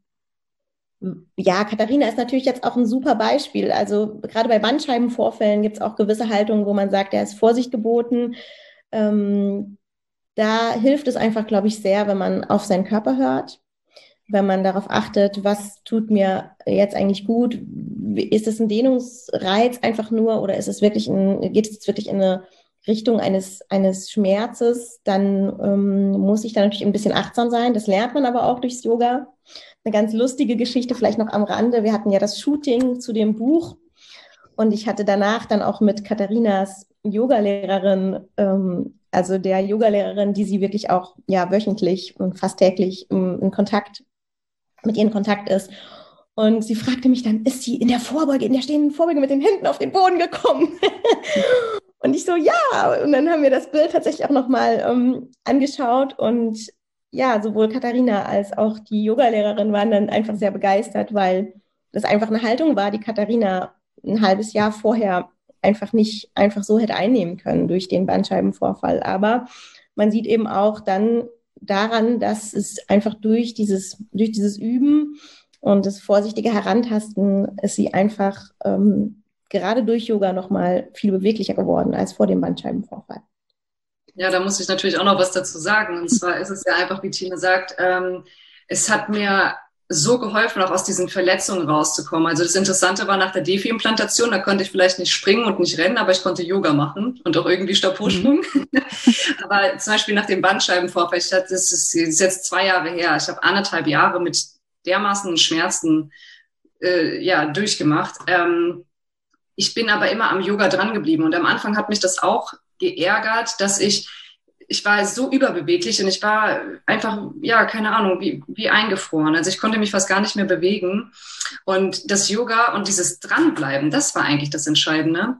ja, Katharina ist natürlich jetzt auch ein super Beispiel. Also gerade bei Bandscheibenvorfällen gibt es auch gewisse Haltungen, wo man sagt, da ist Vorsicht geboten. Ähm, da hilft es einfach, glaube ich, sehr, wenn man auf seinen Körper hört, wenn man darauf achtet, was tut mir jetzt eigentlich gut. Ist es ein Dehnungsreiz einfach nur oder ist es wirklich ein, geht es jetzt wirklich in eine Richtung eines, eines Schmerzes, dann ähm, muss ich da natürlich ein bisschen achtsam sein. Das lernt man aber auch durchs Yoga. Eine ganz lustige Geschichte vielleicht noch am Rande. Wir hatten ja das Shooting zu dem Buch und ich hatte danach dann auch mit Katharinas Yogalehrerin, ähm, also der Yogalehrerin, die sie wirklich auch ja wöchentlich und fast täglich in, in Kontakt mit ihr in Kontakt ist. Und sie fragte mich dann, ist sie in der Vorbeuge, in der stehenden Vorbeuge mit den Händen auf den Boden gekommen? Und ich so, ja. Und dann haben wir das Bild tatsächlich auch nochmal ähm, angeschaut und ja, sowohl Katharina als auch die Yogalehrerin waren dann einfach sehr begeistert, weil das einfach eine Haltung war, die Katharina ein halbes Jahr vorher einfach nicht einfach so hätte einnehmen können durch den Bandscheibenvorfall. Aber man sieht eben auch dann daran, dass es einfach durch dieses, durch dieses Üben und das vorsichtige Herantasten es sie einfach ähm, gerade durch Yoga nochmal viel beweglicher geworden als vor dem Bandscheibenvorfall. Ja, da muss ich natürlich auch noch was dazu sagen. Und zwar ist es ja einfach, wie Tine sagt, ähm, es hat mir so geholfen, auch aus diesen Verletzungen rauszukommen. Also das Interessante war nach der Defi-Implantation, da konnte ich vielleicht nicht springen und nicht rennen, aber ich konnte Yoga machen und auch irgendwie Stabhochsprung. Mhm. aber zum Beispiel nach dem Bandscheibenvorfall, ich hatte, das ist jetzt zwei Jahre her, ich habe anderthalb Jahre mit dermaßen Schmerzen äh, ja, durchgemacht. Ähm, ich bin aber immer am Yoga dran geblieben und am Anfang hat mich das auch geärgert, dass ich ich war so überbeweglich und ich war einfach, ja, keine Ahnung, wie, wie eingefroren. Also ich konnte mich fast gar nicht mehr bewegen. Und das Yoga und dieses Dranbleiben, das war eigentlich das Entscheidende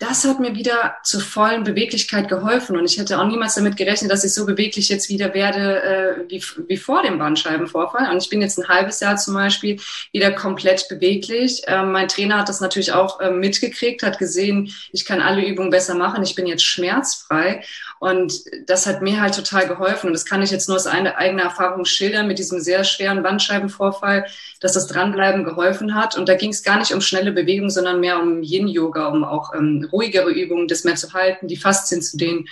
das hat mir wieder zur vollen Beweglichkeit geholfen. Und ich hätte auch niemals damit gerechnet, dass ich so beweglich jetzt wieder werde äh, wie, wie vor dem Bandscheibenvorfall. Und ich bin jetzt ein halbes Jahr zum Beispiel wieder komplett beweglich. Ähm, mein Trainer hat das natürlich auch äh, mitgekriegt, hat gesehen, ich kann alle Übungen besser machen. Ich bin jetzt schmerzfrei. Und das hat mir halt total geholfen. Und das kann ich jetzt nur aus einer eigenen Erfahrung schildern mit diesem sehr schweren Bandscheibenvorfall, dass das Dranbleiben geholfen hat. Und da ging es gar nicht um schnelle Bewegungen, sondern mehr um Yin-Yoga, um auch ähm, ruhigere Übungen, das mehr zu halten, die Faszien zu dehnen.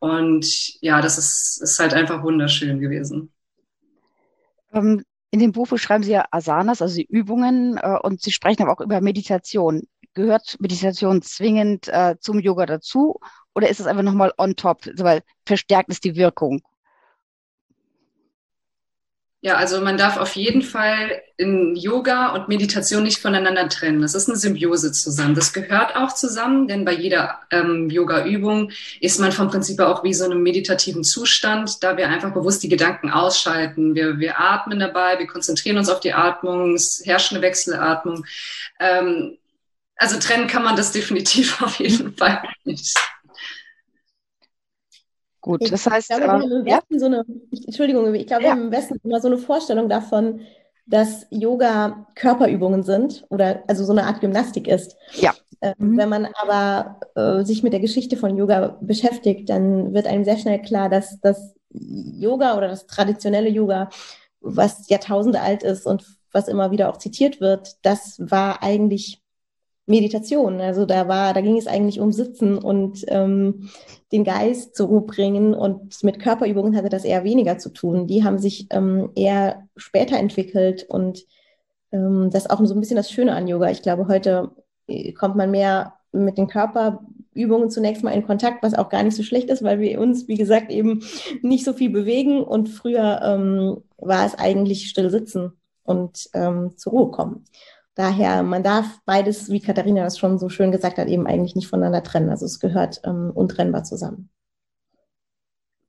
Und ja, das ist, ist halt einfach wunderschön gewesen. Ähm, in dem Buch beschreiben Sie ja Asanas, also die Übungen, äh, und Sie sprechen aber auch über Meditation. Gehört Meditation zwingend äh, zum Yoga dazu oder ist es einfach nochmal on top, weil verstärkt ist die Wirkung? Ja, also man darf auf jeden Fall in Yoga und Meditation nicht voneinander trennen. Das ist eine Symbiose zusammen. Das gehört auch zusammen, denn bei jeder ähm, Yoga-Übung ist man vom Prinzip auch wie so einem meditativen Zustand, da wir einfach bewusst die Gedanken ausschalten. Wir, wir atmen dabei, wir konzentrieren uns auf die Atmung, es herrscht eine Wechselatmung. Ähm, also trennen kann man das definitiv auf jeden Fall nicht. Gut, das heißt, ich glaube, wir haben im Westen ja? so eine, Entschuldigung, ich glaube, ja. wir haben im Westen immer so eine Vorstellung davon, dass Yoga Körperübungen sind oder also so eine Art Gymnastik ist. Ja. Ähm, mhm. Wenn man aber äh, sich mit der Geschichte von Yoga beschäftigt, dann wird einem sehr schnell klar, dass das Yoga oder das traditionelle Yoga, was Jahrtausende alt ist und was immer wieder auch zitiert wird, das war eigentlich Meditation. Also da war, da ging es eigentlich um Sitzen und ähm, den Geist zur Ruhe bringen und mit Körperübungen hatte das eher weniger zu tun. Die haben sich ähm, eher später entwickelt und ähm, das ist auch so ein bisschen das Schöne an Yoga. Ich glaube, heute äh, kommt man mehr mit den Körperübungen zunächst mal in Kontakt, was auch gar nicht so schlecht ist, weil wir uns, wie gesagt, eben nicht so viel bewegen und früher ähm, war es eigentlich still sitzen und ähm, zur Ruhe kommen. Daher, man darf beides, wie Katharina das schon so schön gesagt hat, eben eigentlich nicht voneinander trennen. Also es gehört ähm, untrennbar zusammen.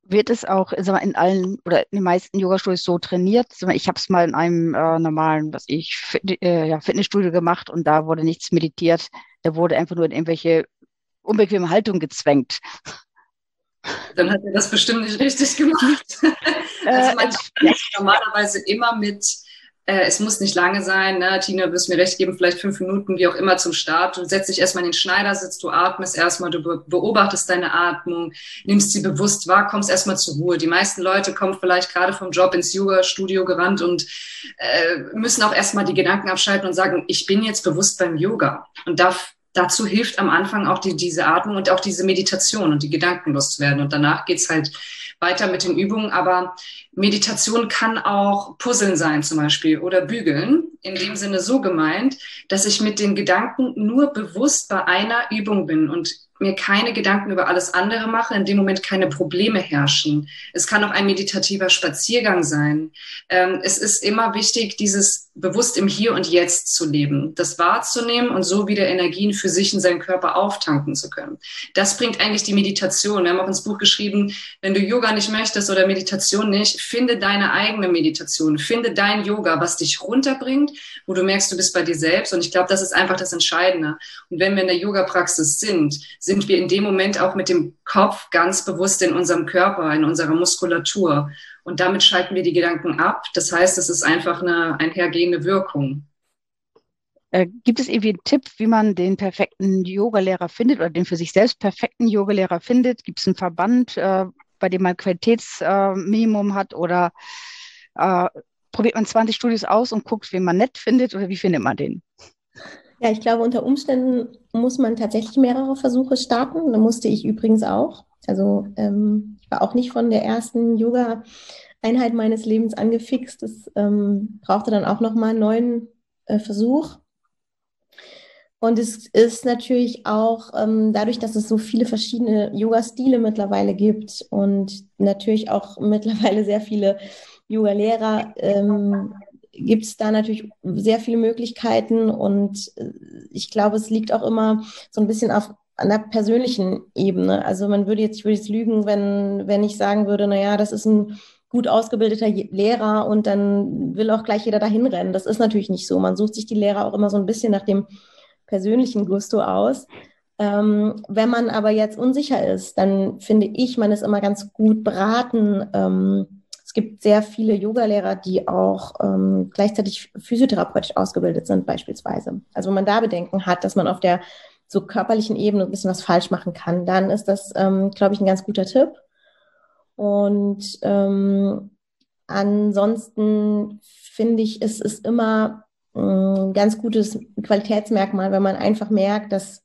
Wird es auch mal, in allen oder in den meisten Yoga-Studios so trainiert? Ich habe es mal in einem äh, normalen, was ich, Fit, äh, ja, Fitnessstudio gemacht und da wurde nichts meditiert. Da wurde einfach nur in irgendwelche unbequeme Haltung gezwängt. Dann hat er das bestimmt nicht richtig gemacht. also man äh, ja. normalerweise immer mit äh, es muss nicht lange sein, ne? Tina, du wirst mir recht geben, vielleicht fünf Minuten, wie auch immer zum Start. Du setzt dich erstmal in den Schneidersitz, du atmest erstmal, du beobachtest deine Atmung, nimmst sie bewusst wahr, kommst erstmal zur Ruhe. Die meisten Leute kommen vielleicht gerade vom Job ins Yoga-Studio gerannt und äh, müssen auch erstmal die Gedanken abschalten und sagen, ich bin jetzt bewusst beim Yoga und darf dazu hilft am Anfang auch die, diese Atmung und auch diese Meditation und die Gedanken loszuwerden. Und danach geht's halt weiter mit den Übungen. Aber Meditation kann auch Puzzeln sein zum Beispiel oder Bügeln. In dem Sinne so gemeint, dass ich mit den Gedanken nur bewusst bei einer Übung bin und mir keine Gedanken über alles andere mache, in dem Moment keine Probleme herrschen. Es kann auch ein meditativer Spaziergang sein. Ähm, es ist immer wichtig, dieses bewusst im Hier und Jetzt zu leben, das wahrzunehmen und so wieder Energien für sich in seinen Körper auftanken zu können. Das bringt eigentlich die Meditation. Wir haben auch ins Buch geschrieben, wenn du Yoga nicht möchtest oder Meditation nicht, finde deine eigene Meditation, finde dein Yoga, was dich runterbringt, wo du merkst, du bist bei dir selbst. Und ich glaube, das ist einfach das Entscheidende. Und wenn wir in der Yoga-Praxis sind, sind wir in dem Moment auch mit dem Kopf ganz bewusst in unserem Körper, in unserer Muskulatur. Und damit schalten wir die Gedanken ab. Das heißt, es ist einfach eine einhergehende Wirkung. Äh, gibt es irgendwie einen Tipp, wie man den perfekten Yogalehrer findet oder den für sich selbst perfekten Yogalehrer findet? Gibt es einen Verband, äh, bei dem man Qualitätsminimum äh, hat oder äh, probiert man 20 Studios aus und guckt, wen man nett findet oder wie findet man den? Ja, ich glaube, unter Umständen muss man tatsächlich mehrere Versuche starten. Da musste ich übrigens auch. Also ähm, ich war auch nicht von der ersten Yoga-Einheit meines Lebens angefixt. Es ähm, brauchte dann auch nochmal einen neuen äh, Versuch. Und es ist natürlich auch ähm, dadurch, dass es so viele verschiedene Yoga-Stile mittlerweile gibt und natürlich auch mittlerweile sehr viele Yoga-Lehrer, ähm, gibt es da natürlich sehr viele Möglichkeiten und äh, ich glaube, es liegt auch immer so ein bisschen auf an der persönlichen Ebene. Also man würde jetzt, ich würde jetzt lügen, wenn, wenn ich sagen würde, naja, das ist ein gut ausgebildeter Lehrer und dann will auch gleich jeder dahin rennen. Das ist natürlich nicht so. Man sucht sich die Lehrer auch immer so ein bisschen nach dem persönlichen Gusto aus. Ähm, wenn man aber jetzt unsicher ist, dann finde ich, man ist immer ganz gut beraten, ähm, es gibt sehr viele Yogalehrer, die auch ähm, gleichzeitig physiotherapeutisch ausgebildet sind, beispielsweise. Also wenn man da Bedenken hat, dass man auf der so körperlichen Ebene ein bisschen was falsch machen kann, dann ist das, ähm, glaube ich, ein ganz guter Tipp. Und ähm, ansonsten finde ich, es ist immer ein ganz gutes Qualitätsmerkmal, wenn man einfach merkt, dass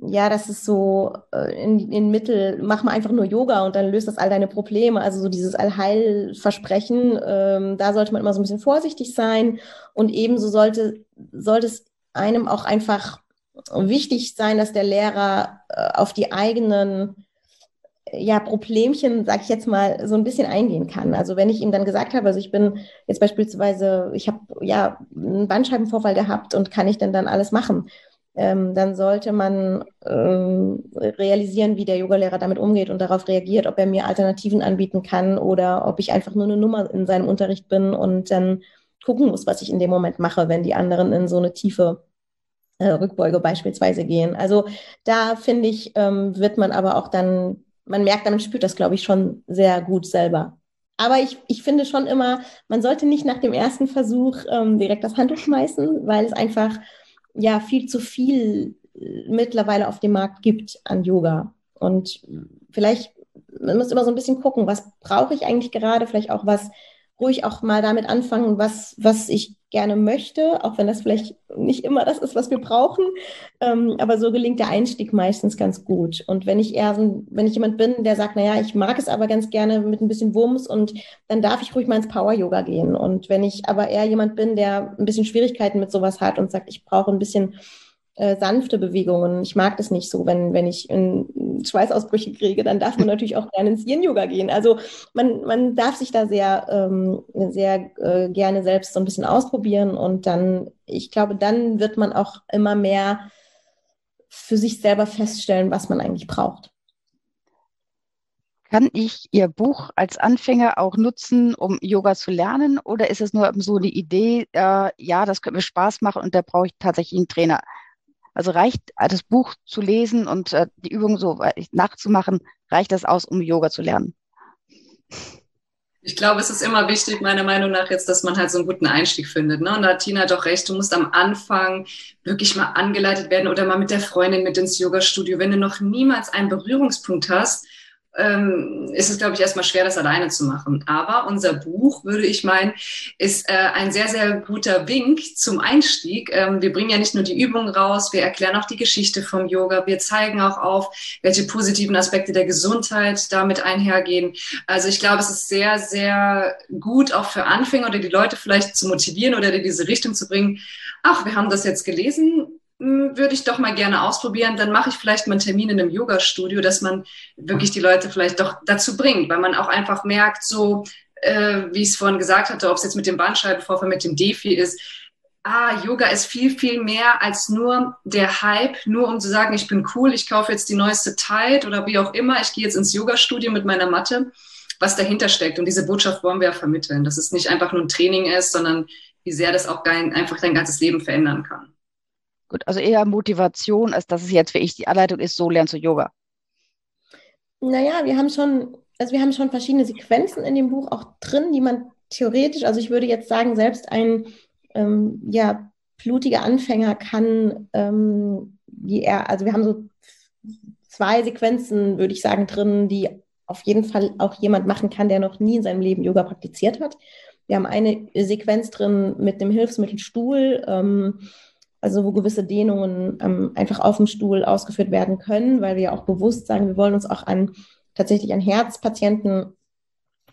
ja, das ist so äh, in, in Mittel, mach mal einfach nur Yoga und dann löst das all deine Probleme. Also so dieses Allheilversprechen, ähm, da sollte man immer so ein bisschen vorsichtig sein. Und ebenso sollte, sollte es einem auch einfach wichtig sein, dass der Lehrer äh, auf die eigenen ja, Problemchen, sag ich jetzt mal, so ein bisschen eingehen kann. Also wenn ich ihm dann gesagt habe, also ich bin jetzt beispielsweise, ich habe ja einen Bandscheibenvorfall gehabt und kann ich denn dann alles machen? Ähm, dann sollte man ähm, realisieren, wie der Yogalehrer damit umgeht und darauf reagiert, ob er mir Alternativen anbieten kann oder ob ich einfach nur eine Nummer in seinem Unterricht bin und dann gucken muss, was ich in dem Moment mache, wenn die anderen in so eine tiefe äh, Rückbeuge beispielsweise gehen. Also da finde ich, ähm, wird man aber auch dann man merkt, man spürt das, glaube ich, schon sehr gut selber. Aber ich, ich finde schon immer, man sollte nicht nach dem ersten Versuch ähm, direkt das Handtuch schmeißen, weil es einfach ja viel zu viel äh, mittlerweile auf dem Markt gibt an Yoga. Und vielleicht, man muss immer so ein bisschen gucken, was brauche ich eigentlich gerade, vielleicht auch was ruhig auch mal damit anfangen, was, was ich gerne möchte, auch wenn das vielleicht nicht immer das ist, was wir brauchen. Ähm, aber so gelingt der Einstieg meistens ganz gut. Und wenn ich eher so, wenn ich jemand bin, der sagt, naja, ich mag es aber ganz gerne mit ein bisschen Wumms und dann darf ich ruhig mal ins Power-Yoga gehen. Und wenn ich aber eher jemand bin, der ein bisschen Schwierigkeiten mit sowas hat und sagt, ich brauche ein bisschen äh, sanfte Bewegungen. Ich mag das nicht so, wenn, wenn ich in Schweißausbrüche kriege, dann darf man natürlich auch gerne ins Yin-Yoga gehen. Also man, man darf sich da sehr, ähm, sehr äh, gerne selbst so ein bisschen ausprobieren und dann, ich glaube, dann wird man auch immer mehr für sich selber feststellen, was man eigentlich braucht. Kann ich Ihr Buch als Anfänger auch nutzen, um Yoga zu lernen? Oder ist es nur so eine Idee, äh, ja, das könnte mir Spaß machen und da brauche ich tatsächlich einen Trainer? Also reicht das Buch zu lesen und äh, die Übung so nachzumachen, reicht das aus, um Yoga zu lernen? Ich glaube, es ist immer wichtig, meiner Meinung nach jetzt, dass man halt so einen guten Einstieg findet. Ne? Und da hat Tina doch recht, du musst am Anfang wirklich mal angeleitet werden oder mal mit der Freundin mit ins Yoga-Studio. Wenn du noch niemals einen Berührungspunkt hast, ähm, ist es, glaube ich, erstmal schwer, das alleine zu machen. Aber unser Buch, würde ich meinen, ist äh, ein sehr, sehr guter Wink zum Einstieg. Ähm, wir bringen ja nicht nur die Übungen raus, wir erklären auch die Geschichte vom Yoga, wir zeigen auch auf, welche positiven Aspekte der Gesundheit damit einhergehen. Also ich glaube, es ist sehr, sehr gut auch für Anfänger oder die Leute vielleicht zu motivieren oder in diese Richtung zu bringen. Ach, wir haben das jetzt gelesen, würde ich doch mal gerne ausprobieren. Dann mache ich vielleicht mal einen Termin in einem Yoga-Studio, dass man wirklich die Leute vielleicht doch dazu bringt, weil man auch einfach merkt, so äh, wie ich es vorhin gesagt hatte, ob es jetzt mit dem Bandscheibenvorfall, mit dem Defi ist, ah, Yoga ist viel, viel mehr als nur der Hype, nur um zu sagen, ich bin cool, ich kaufe jetzt die neueste Tide oder wie auch immer, ich gehe jetzt ins Yoga-Studio mit meiner Matte, was dahinter steckt. Und diese Botschaft wollen wir ja vermitteln, dass es nicht einfach nur ein Training ist, sondern wie sehr das auch dein, einfach dein ganzes Leben verändern kann. Gut, also eher Motivation, als dass es jetzt für ich die Anleitung ist, so lernst du Yoga. Naja, wir haben schon, also wir haben schon verschiedene Sequenzen in dem Buch auch drin, die man theoretisch, also ich würde jetzt sagen, selbst ein ähm, ja, blutiger Anfänger kann, ähm, die er, also wir haben so zwei Sequenzen, würde ich sagen, drin, die auf jeden Fall auch jemand machen kann, der noch nie in seinem Leben Yoga praktiziert hat. Wir haben eine Sequenz drin mit dem Hilfsmittelstuhl. Ähm, also wo gewisse Dehnungen ähm, einfach auf dem Stuhl ausgeführt werden können, weil wir ja auch bewusst sagen, wir wollen uns auch an tatsächlich an Herzpatienten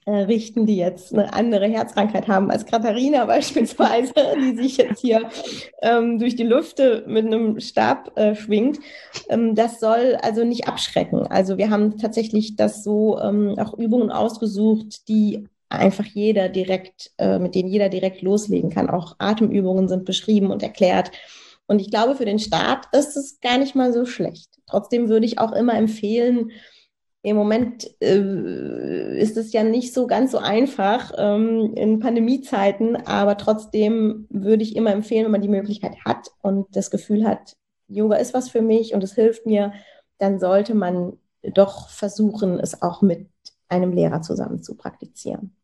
äh, richten, die jetzt eine andere Herzkrankheit haben als Katharina beispielsweise, die sich jetzt hier ähm, durch die Lüfte mit einem Stab äh, schwingt. Ähm, das soll also nicht abschrecken. Also wir haben tatsächlich das so ähm, auch Übungen ausgesucht, die einfach jeder direkt, äh, mit denen jeder direkt loslegen kann. Auch Atemübungen sind beschrieben und erklärt. Und ich glaube, für den Start ist es gar nicht mal so schlecht. Trotzdem würde ich auch immer empfehlen, im Moment äh, ist es ja nicht so ganz so einfach ähm, in Pandemiezeiten, aber trotzdem würde ich immer empfehlen, wenn man die Möglichkeit hat und das Gefühl hat, Yoga ist was für mich und es hilft mir, dann sollte man doch versuchen, es auch mit einem Lehrer zusammen zu praktizieren.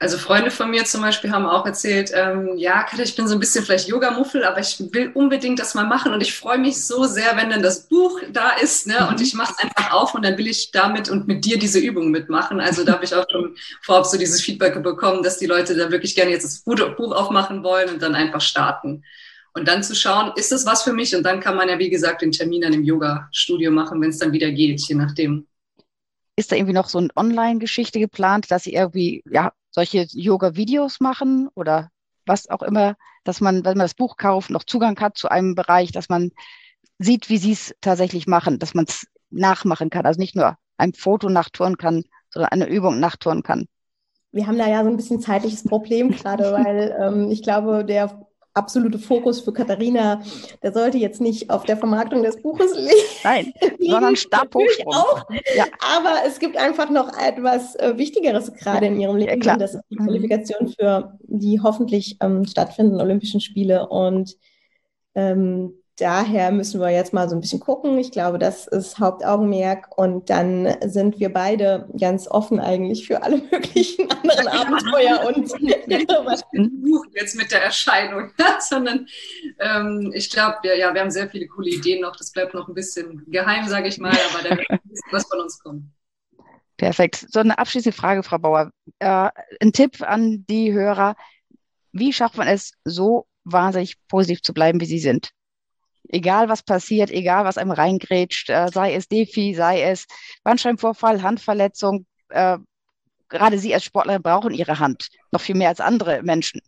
Also Freunde von mir zum Beispiel haben auch erzählt, ähm, ja, Katja, ich bin so ein bisschen vielleicht Yoga-Muffel, aber ich will unbedingt das mal machen und ich freue mich so sehr, wenn dann das Buch da ist ne? Mhm. und ich mache es einfach auf und dann will ich damit und mit dir diese Übung mitmachen. Also da habe ich auch schon vorab so dieses Feedback bekommen, dass die Leute da wirklich gerne jetzt das Buch aufmachen wollen und dann einfach starten. Und dann zu schauen, ist das was für mich? Und dann kann man ja, wie gesagt, den Termin an dem Yoga-Studio machen, wenn es dann wieder geht, je nachdem. Ist da irgendwie noch so eine Online-Geschichte geplant, dass Sie irgendwie ja, solche Yoga-Videos machen oder was auch immer, dass man, wenn man das Buch kauft, noch Zugang hat zu einem Bereich, dass man sieht, wie Sie es tatsächlich machen, dass man es nachmachen kann. Also nicht nur ein Foto nachtouren kann, sondern eine Übung nachtouren kann. Wir haben da ja so ein bisschen zeitliches Problem gerade, weil ähm, ich glaube, der absolute Fokus für Katharina, der sollte jetzt nicht auf der Vermarktung des Buches liegen. Nein, sondern Stabhochsprung. Auch. Ja. Aber es gibt einfach noch etwas äh, Wichtigeres gerade ja. in ihrem Leben. Ja, das ist die mhm. Qualifikation für die hoffentlich ähm, stattfindenden Olympischen Spiele. Und ähm, daher müssen wir jetzt mal so ein bisschen gucken. Ich glaube, das ist Hauptaugenmerk. Und dann sind wir beide ganz offen eigentlich für alle möglichen anderen Abenteuer und jetzt mit der Erscheinung, sondern ähm, ich glaube, ja, ja, wir haben sehr viele coole Ideen noch. Das bleibt noch ein bisschen geheim, sage ich mal, aber da wird was von uns kommen. Perfekt. So eine abschließende Frage, Frau Bauer. Äh, ein Tipp an die Hörer. Wie schafft man es, so wahnsinnig positiv zu bleiben, wie Sie sind? Egal was passiert, egal was einem reingrätscht, äh, sei es Defi, sei es Bandscheibenvorfall, Handverletzung, äh, gerade Sie als Sportler brauchen Ihre Hand noch viel mehr als andere Menschen.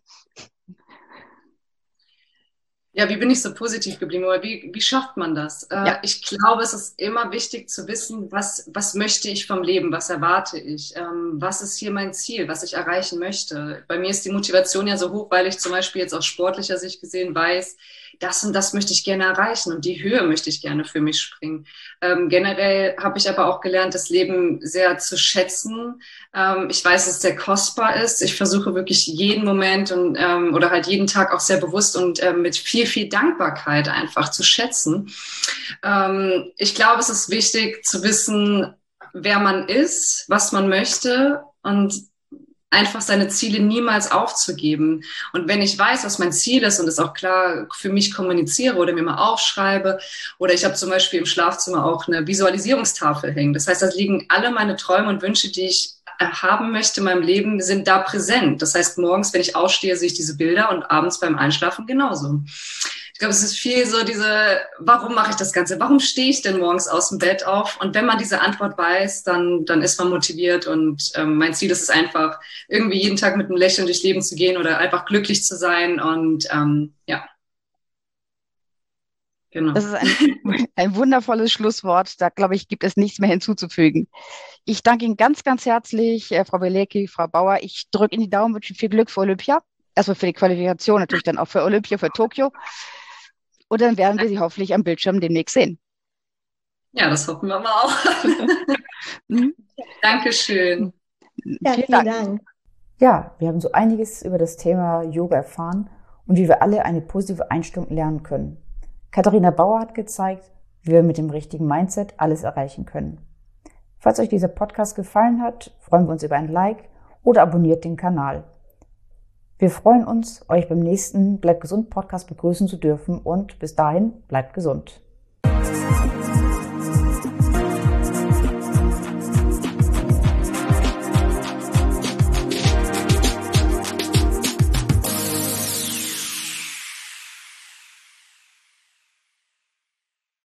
Ja, wie bin ich so positiv geblieben oder wie, wie schafft man das? Äh, ja. Ich glaube, es ist immer wichtig zu wissen, was, was möchte ich vom Leben, was erwarte ich, ähm, was ist hier mein Ziel, was ich erreichen möchte. Bei mir ist die Motivation ja so hoch, weil ich zum Beispiel jetzt aus sportlicher Sicht gesehen weiß, das und das möchte ich gerne erreichen und die Höhe möchte ich gerne für mich springen. Ähm, generell habe ich aber auch gelernt, das Leben sehr zu schätzen. Ähm, ich weiß, dass es sehr kostbar ist. Ich versuche wirklich jeden Moment und ähm, oder halt jeden Tag auch sehr bewusst und ähm, mit viel, viel Dankbarkeit einfach zu schätzen. Ähm, ich glaube, es ist wichtig zu wissen, wer man ist, was man möchte und einfach seine Ziele niemals aufzugeben. Und wenn ich weiß, was mein Ziel ist und es auch klar für mich kommuniziere oder mir mal aufschreibe, oder ich habe zum Beispiel im Schlafzimmer auch eine Visualisierungstafel hängen. Das heißt, da liegen alle meine Träume und Wünsche, die ich haben möchte in meinem Leben, sind da präsent. Das heißt, morgens, wenn ich aufstehe, sehe ich diese Bilder und abends beim Einschlafen genauso glaube, es ist viel so diese, warum mache ich das Ganze? Warum stehe ich denn morgens aus dem Bett auf? Und wenn man diese Antwort weiß, dann, dann ist man motiviert. Und ähm, mein Ziel ist es einfach, irgendwie jeden Tag mit einem Lächeln durchs Leben zu gehen oder einfach glücklich zu sein. Und ähm, ja. Genau. Das ist ein, ein wundervolles Schlusswort. Da, glaube ich, gibt es nichts mehr hinzuzufügen. Ich danke Ihnen ganz, ganz herzlich, äh, Frau Belecki, Frau Bauer. Ich drücke Ihnen die Daumen, wünsche viel Glück für Olympia. Erstmal für die Qualifikation, natürlich dann auch für Olympia, für Tokio. Und dann werden wir sie hoffentlich am Bildschirm demnächst sehen. Ja, das hoffen wir mal auch. mhm. Dankeschön. Ja, vielen, Dank. Dank. Ja, wir haben so einiges über das Thema Yoga erfahren und wie wir alle eine positive Einstellung lernen können. Katharina Bauer hat gezeigt, wie wir mit dem richtigen Mindset alles erreichen können. Falls euch dieser Podcast gefallen hat, freuen wir uns über ein Like oder abonniert den Kanal. Wir freuen uns, euch beim nächsten Bleibt gesund Podcast begrüßen zu dürfen und bis dahin bleibt gesund.